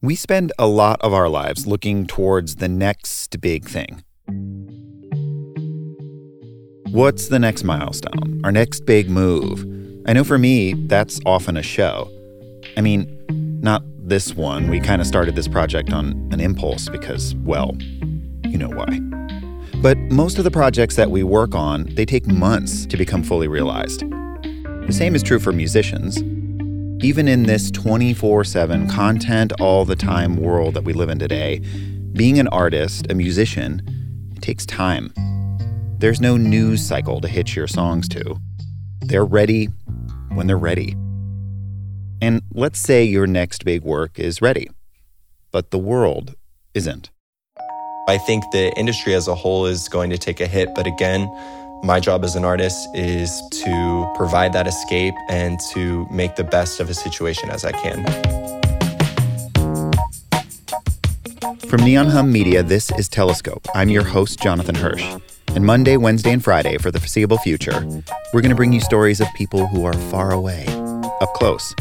We spend a lot of our lives looking towards the next big thing. What's the next milestone? Our next big move? I know for me, that's often a show. I mean, not this one. We kind of started this project on an impulse because, well, you know why. But most of the projects that we work on, they take months to become fully realized. The same is true for musicians. Even in this 24 7 content all the time world that we live in today, being an artist, a musician, it takes time. There's no news cycle to hitch your songs to. They're ready when they're ready. And let's say your next big work is ready, but the world isn't. I think the industry as a whole is going to take a hit, but again, my job as an artist is to provide that escape and to make the best of a situation as I can. From Neon Hum Media, this is Telescope. I'm your host, Jonathan Hirsch. And Monday, Wednesday, and Friday for the foreseeable future, we're going to bring you stories of people who are far away, up close,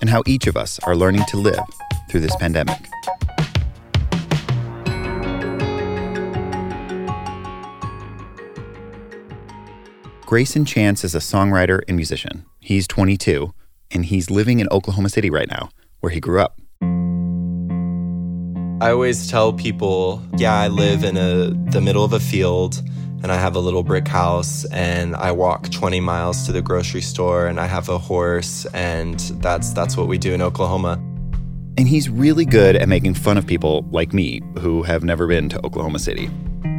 and how each of us are learning to live through this pandemic. Greyson Chance is a songwriter and musician. He's 22, and he's living in Oklahoma City right now, where he grew up. I always tell people, yeah, I live in a the middle of a field and I have a little brick house and I walk 20 miles to the grocery store and I have a horse and that's that's what we do in Oklahoma. And he's really good at making fun of people like me who have never been to Oklahoma City.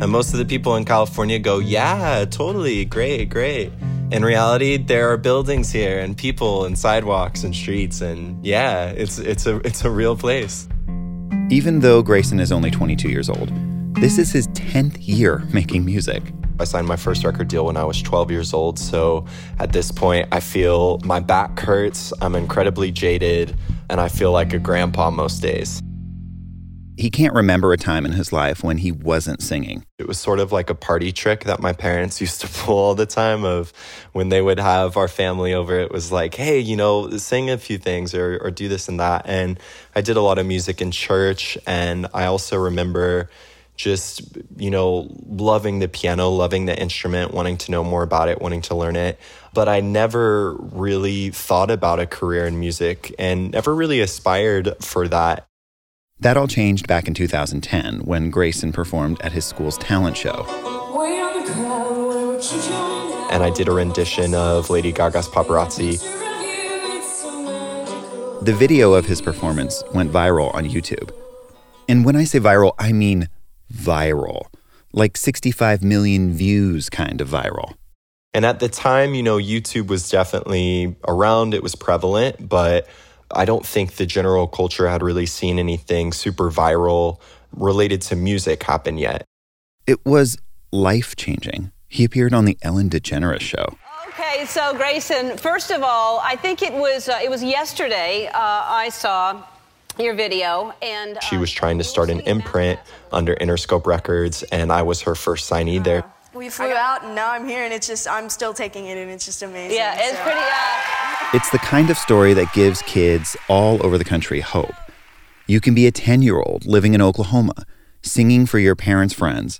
And most of the people in California go, yeah, totally, great, great. In reality, there are buildings here and people and sidewalks and streets and yeah, it's it's a it's a real place. Even though Greyson is only 22 years old, this is his 10th year making music. I signed my first record deal when I was 12 years old, so at this point I feel my back hurts, I'm incredibly jaded, and I feel like a grandpa most days. He can't remember a time in his life when he wasn't singing. It was sort of like a party trick that my parents used to pull all the time of when they would have our family over it was like, "Hey, you know, sing a few things or or do this and that." And I did a lot of music in church and I also remember just you know loving the piano loving the instrument wanting to know more about it wanting to learn it but i never really thought about a career in music and never really aspired for that that all changed back in 2010 when Greyson performed at his school's talent show. And I did a rendition of Lady Gaga's Paparazzi. The video of his performance went viral on YouTube. And when I say viral, I mean viral. Like 65 million views kind of viral. And at the time, you know, YouTube was definitely around, it was prevalent, but I don't think the general culture had really seen anything super viral related to music happen yet. It was life changing. He appeared on the Ellen DeGeneres show. Okay, so Greyson, first of all, I think it was uh, it was yesterday uh, I saw your video and uh, she was trying to start an imprint under Interscope Records and I was her first signee there. We flew out and now I'm here and it's just I'm still taking it and it's just amazing. Yeah, it's so. pretty uh... It's the kind of story that gives kids all over the country hope. You can be a 10-year-old living in Oklahoma, singing for your parents' friends.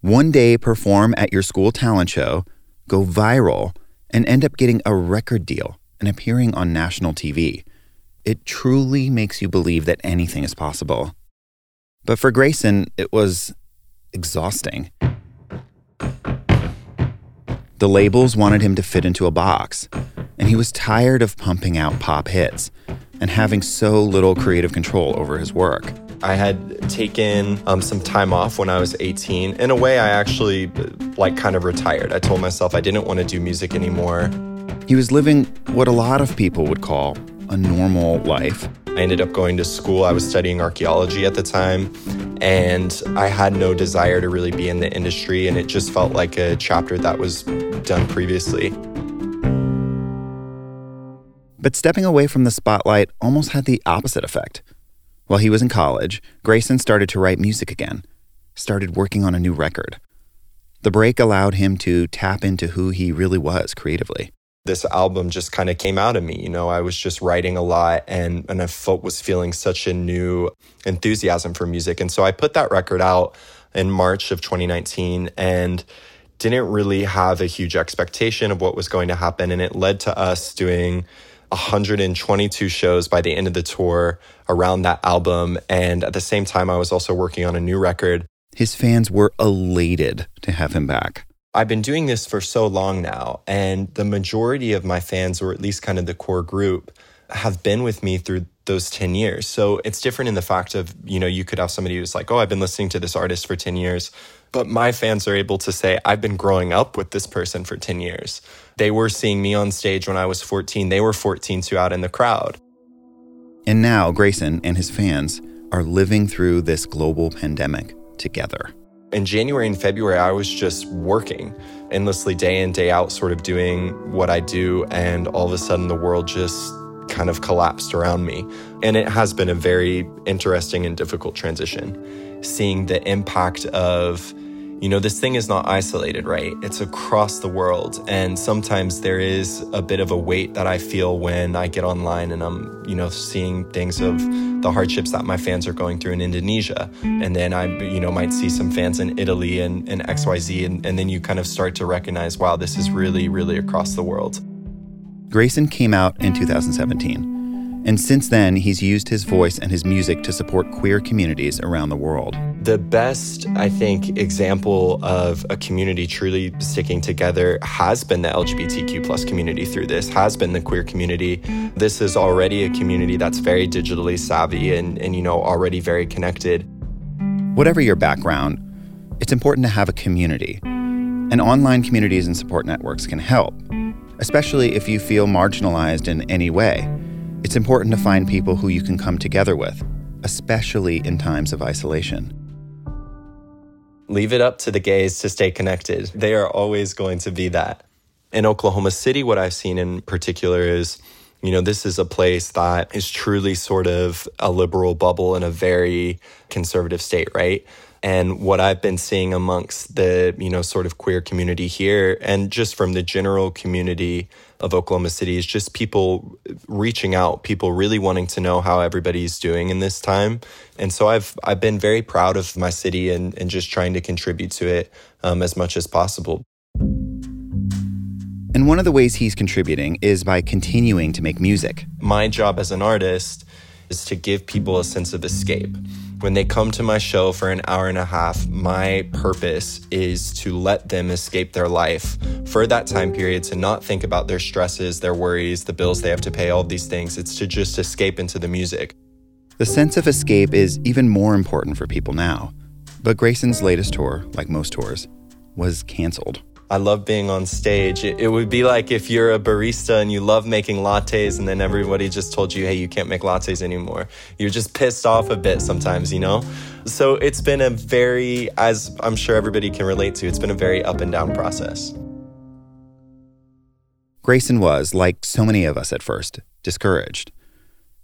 One day perform at your school talent show, go viral, and end up getting a record deal and appearing on national TV. It truly makes you believe that anything is possible. But for Greyson, it was exhausting. The labels wanted him to fit into a box, and he was tired of pumping out pop hits and having so little creative control over his work. I had taken um, some time off when I was 18. In a way, I actually like kind of retired. I told myself I didn't want to do music anymore. He was living what a lot of people would call a normal life. I ended up going to school. I was studying archaeology at the time, and I had no desire to really be in the industry, and it just felt like a chapter that was done previously. But stepping away from the spotlight almost had the opposite effect. While he was in college, Greyson started to write music again, started working on a new record. The break allowed him to tap into who he really was creatively. this album just kind of came out of me. You know, I was just writing a lot and and I felt was feeling such a new enthusiasm for music. And so I put that record out in March of 2019 and didn't really have a huge expectation of what was going to happen. And it led to us doing 122 shows by the end of the tour around that album. And at the same time, I was also working on a new record. His fans were elated to have him back. I've been doing this for so long now, and the majority of my fans, or at least kind of the core group, have been with me through those 10 years. So it's different in the fact of, you know, you could have somebody who's like, oh, I've been listening to this artist for 10 years. But my fans are able to say, I've been growing up with this person for 10 years. They were seeing me on stage when I was 14. They were 14 too out in the crowd. And now Greyson and his fans are living through this global pandemic together. In January and February, I was just working endlessly day in, day out, sort of doing what I do. And all of a sudden, the world just kind of collapsed around me. And it has been a very interesting and difficult transition, seeing the impact of you know, this thing is not isolated, right? It's across the world. And sometimes there is a bit of a weight that I feel when I get online and I'm, you know, seeing things of the hardships that my fans are going through in Indonesia. And then I, you know, might see some fans in Italy and, and XYZ. And, and then you kind of start to recognize, wow, this is really, really across the world. Greyson came out in 2017. And since then, he's used his voice and his music to support queer communities around the world. The best, I think, example of a community truly sticking together has been the LGBTQ plus community through this, has been the queer community. This is already a community that's very digitally savvy and, and you know, already very connected. Whatever your background, it's important to have a community. And online communities and support networks can help, especially if you feel marginalized in any way. It's important to find people who you can come together with, especially in times of isolation. Leave it up to the gays to stay connected. They are always going to be that. In Oklahoma City, what I've seen in particular is you know, this is a place that is truly sort of a liberal bubble in a very conservative state, right? And what I've been seeing amongst the, you know, sort of queer community here and just from the general community of Oklahoma City is just people reaching out, people really wanting to know how everybody's doing in this time. And so I've I've been very proud of my city and, and just trying to contribute to it um, as much as possible. And one of the ways he's contributing is by continuing to make music. My job as an artist is to give people a sense of escape. When they come to my show for an hour and a half, my purpose is to let them escape their life for that time period, to not think about their stresses, their worries, the bills they have to pay, all these things. It's to just escape into the music. The sense of escape is even more important for people now. But Greyson's latest tour, like most tours, was canceled. I love being on stage. It, it, would be like if you're a barista and you love making lattes and then everybody just told you, hey, you can't make lattes anymore. You're just pissed off a bit sometimes, you know? So it's been a very, as I'm sure everybody can relate to, it's been a very up and down process. Greyson was, like so many of us at first, discouraged.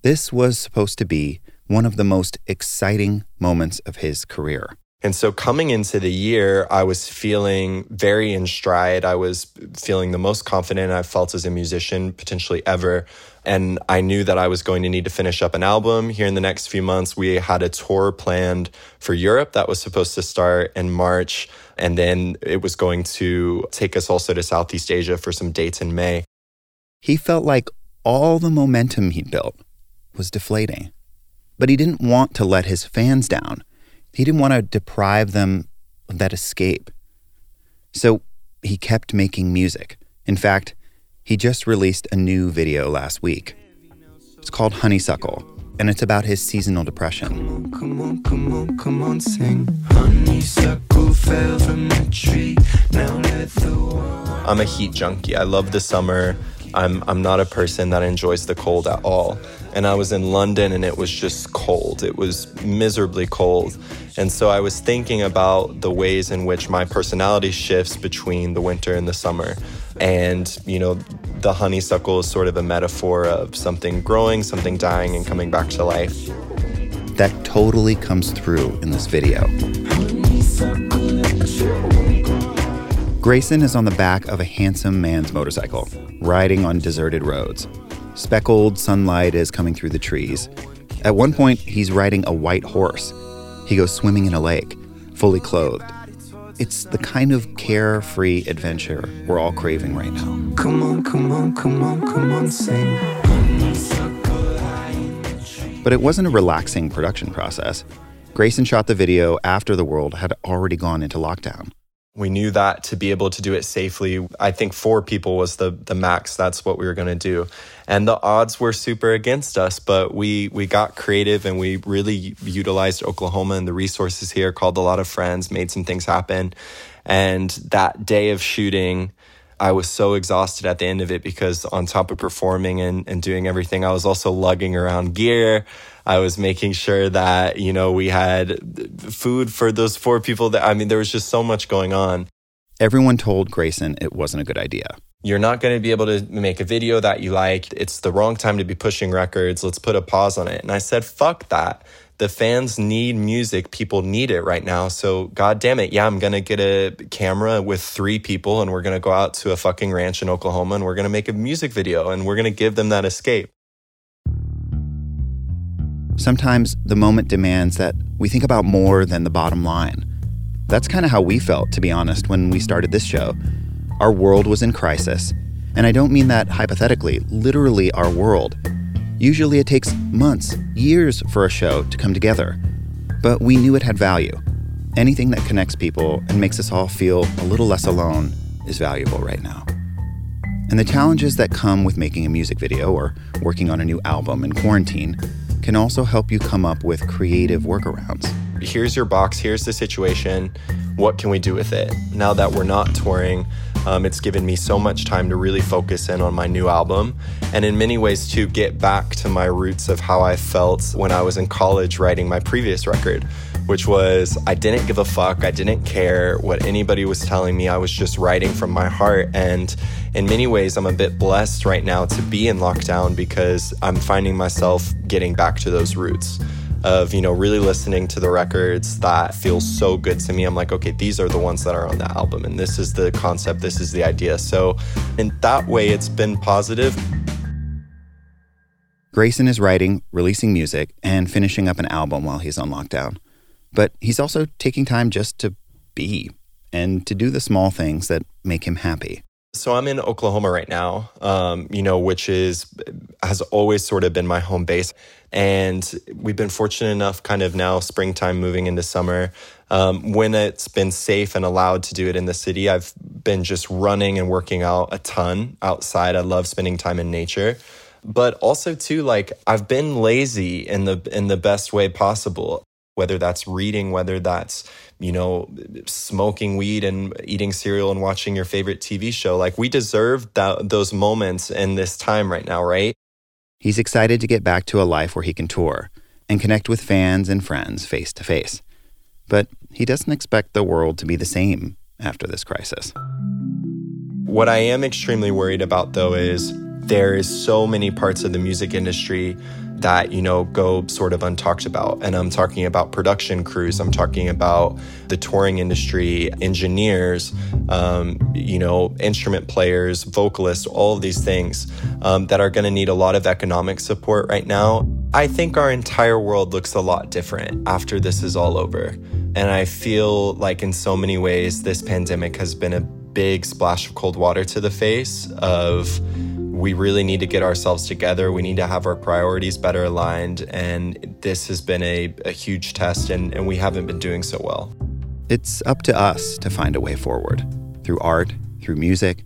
This was supposed to be one of the most exciting moments of his career. And so coming into the year, I was feeling very in stride. I was feeling the most confident I've felt as a musician potentially ever. And I knew that I was going to need to finish up an album here in the next few months. We had a tour planned for Europe that was supposed to start in March. And then it was going to take us also to Southeast Asia for some dates in May. He felt like all the momentum he'd built was deflating. But he didn't want to let his fans down. He didn't want to deprive them of that escape. So he kept making music. In fact, he just released a new video last week. It's called Honeysuckle, and it's about his seasonal depression. Come on, come on, come on, sing. Honeysuckle fell from the tree. Now let the I'm a heat junkie. I love the summer. I'm I'm not a person that enjoys the cold at all. And I was in London and it was just cold. It was miserably cold. And so I was thinking about the ways in which my personality shifts between the winter and the summer. And, you know, the honeysuckle is sort of a metaphor of something growing, something dying, and coming back to life. That totally comes through in this video. Greyson is on the back of a handsome man's motorcycle, riding on deserted roads. Speckled sunlight is coming through the trees. At one point, he's riding a white horse. He goes swimming in a lake, fully clothed. It's the kind of carefree adventure we're all craving right now. Come on, come on, come on, come on, sing. But it wasn't a relaxing production process. Greyson shot the video after the world had already gone into lockdown. We knew that to be able to do it safely, I think four people was the the max. That's what we were going to do. And the odds were super against us, but we we got creative and we really utilized Oklahoma and the resources here, called a lot of friends, made some things happen. And that day of shooting, I was so exhausted at the end of it because on top of performing and, and doing everything, I was also lugging around gear. I was making sure that, you know, we had food for those four people that, I mean, there was just so much going on. Everyone told Greyson it wasn't a good idea. You're not going to be able to make a video that you like. It's the wrong time to be pushing records. Let's put a pause on it. And I said, fuck that. The fans need music. People need it right now. So, god damn it. Yeah, I'm going to get a camera with three people and we're going to go out to a fucking ranch in Oklahoma and we're going to make a music video and we're going to give them that escape. Sometimes the moment demands that we think about more than the bottom line. That's kind of how we felt, to be honest, when we started this show. Our world was in crisis. And I don't mean that hypothetically, literally, our world. Usually it takes months, years for a show to come together. But we knew it had value. Anything that connects people and makes us all feel a little less alone is valuable right now. And the challenges that come with making a music video or working on a new album in quarantine can also help you come up with creative workarounds. Here's your box, here's the situation. What can we do with it? Now that we're not touring, um, it's given me so much time to really focus in on my new album and in many ways to get back to my roots of how I felt when I was in college writing my previous record, which was I didn't give a fuck. I didn't care what anybody was telling me. I was just writing from my heart. And in many ways, I'm a bit blessed right now to be in lockdown because I'm finding myself getting back to those roots of you know really listening to the records that feel so good to me i'm like okay these are the ones that are on the album and this is the concept this is the idea so in that way it's been positive Greyson is writing, releasing music, and finishing up an album while he's on lockdown. But he's also taking time just to be and to do the small things that make him happy. So I'm in Oklahoma right now, um, you know, which is has always sort of been my home base, and we've been fortunate enough, kind of now springtime moving into summer, um, when it's been safe and allowed to do it in the city. I've been just running and working out a ton outside. I love spending time in nature, but also too like I've been lazy in the in the best way possible whether that's reading, whether that's, you know, smoking weed and eating cereal and watching your favorite TV show. Like we deserve that, those moments in this time right now, right? He's excited to get back to a life where he can tour and connect with fans and friends face to face. But he doesn't expect the world to be the same after this crisis. What I am extremely worried about, though, is there is so many parts of the music industry that you know go sort of untalked about. And i'm talking about production crews. I'm talking about the touring industry engineers um, you know instrument players vocalists all of these things um, that are going to need a lot of economic support right now. I think our entire world looks a lot different after this is all over. And i feel like in so many ways this pandemic has been a big splash of cold water to the face of we really need to get ourselves together. We need to have our priorities better aligned. And this has been a, a huge test, and, and we haven't been doing so well. It's up to us to find a way forward through art, through music,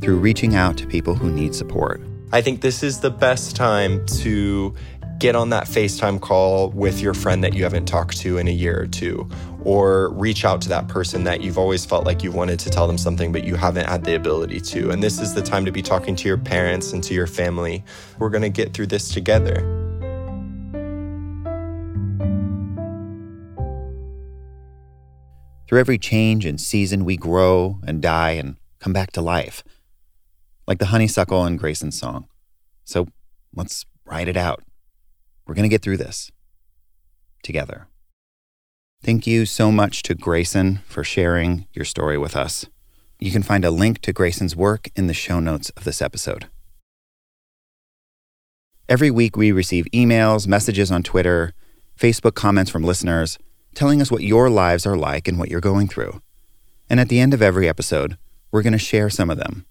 through reaching out to people who need support. I think this is the best time to get on that FaceTime call with your friend that you haven't talked to in a year or two, or reach out to that person that you've always felt like you wanted to tell them something, but you haven't had the ability to. And this is the time to be talking to your parents and to your family. We're going to get through this together. Through every change and season, we grow and die and come back to life, like the honeysuckle in Greyson's song. So let's ride it out. We're going to get through this together. Thank you so much to Greyson for sharing your story with us. You can find a link to Greyson's work in the show notes of this episode. Every week, we receive emails, messages on Twitter, Facebook comments from listeners telling us what your lives are like and what you're going through. And at the end of every episode, we're going to share some of them.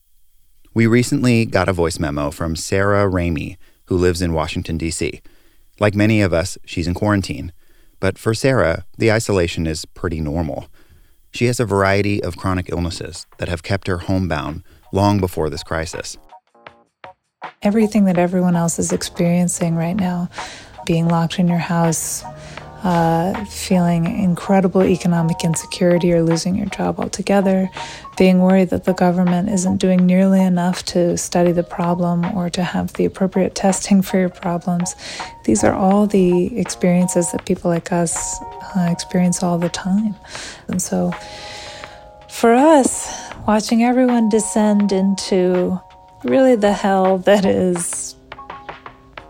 We recently got a voice memo from Sarah Ramey, who lives in Washington, D.C. Like many of us, she's in quarantine. But for Sarah, the isolation is pretty normal. She has a variety of chronic illnesses that have kept her homebound long before this crisis. Everything that everyone else is experiencing right now, being locked in your house, uh, feeling incredible economic insecurity or losing your job altogether, being worried that the government isn't doing nearly enough to study the problem or to have the appropriate testing for your problems. These are all the experiences that people like us uh, experience all the time. And so for us, watching everyone descend into really the hell that is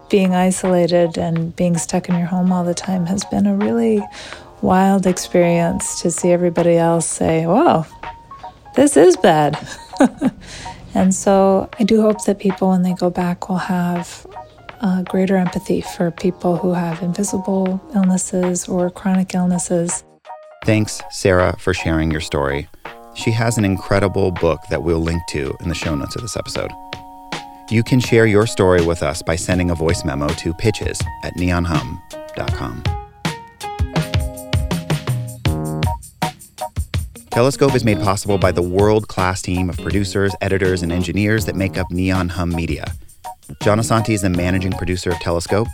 being isolated and being stuck in your home all the time has been a really wild experience to see everybody else say, Whoa, this is bad. and so I do hope that people, when they go back, will have uh, greater empathy for people who have invisible illnesses or chronic illnesses. Thanks, Sarah, for sharing your story. She has an incredible book that we'll link to in the show notes of this episode. You can share your story with us by sending a voice memo to pitches at neonhum.com. Telescope is made possible by the world class team of producers, editors, and engineers that make up Neon Hum Media. John Asante is the managing producer of Telescope.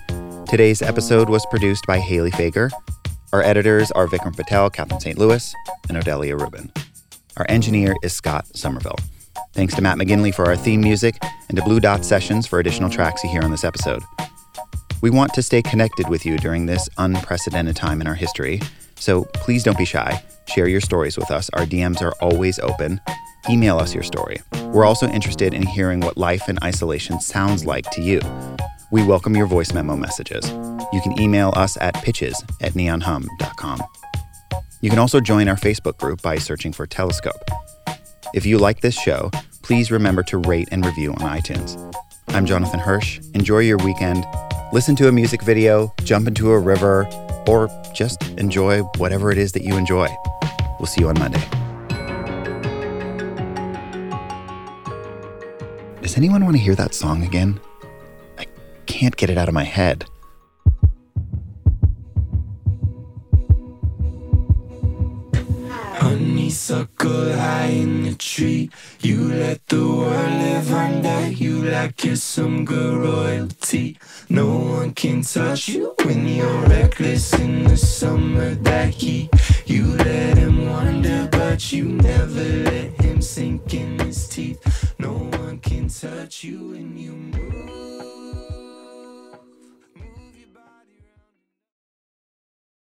Today's episode was produced by Hayley Fager. Our editors are Vikram Patel, Catherine St. Louis, and Odelia Rubin. Our engineer is Scott Somerville. Thanks to Matt McGinley for our theme music and to Blue Dot Sessions for additional tracks you hear on this episode. We want to stay connected with you during this unprecedented time in our history, so please don't be shy. Share your stories with us. Our DMs are always open. Email us your story. We're also interested in hearing what life in isolation sounds like to you. We welcome your voice memo messages. You can email us at pitches at neonhum.com. You can also join our Facebook group by searching for Telescope. If you like this show, please remember to rate and review on iTunes. I'm Jonathan Hirsch. Enjoy your weekend. Listen to a music video, jump into a river, or just enjoy whatever it is that you enjoy. We'll see you on Monday. Does anyone want to hear that song again? I can't get it out of my head. Honeysuckle high in the tree. You let the world live under you like you're some good royalty. No one can touch you when you're reckless in the summer that heat. You let him wander, but you never let him sink in his teeth. No one can touch you when you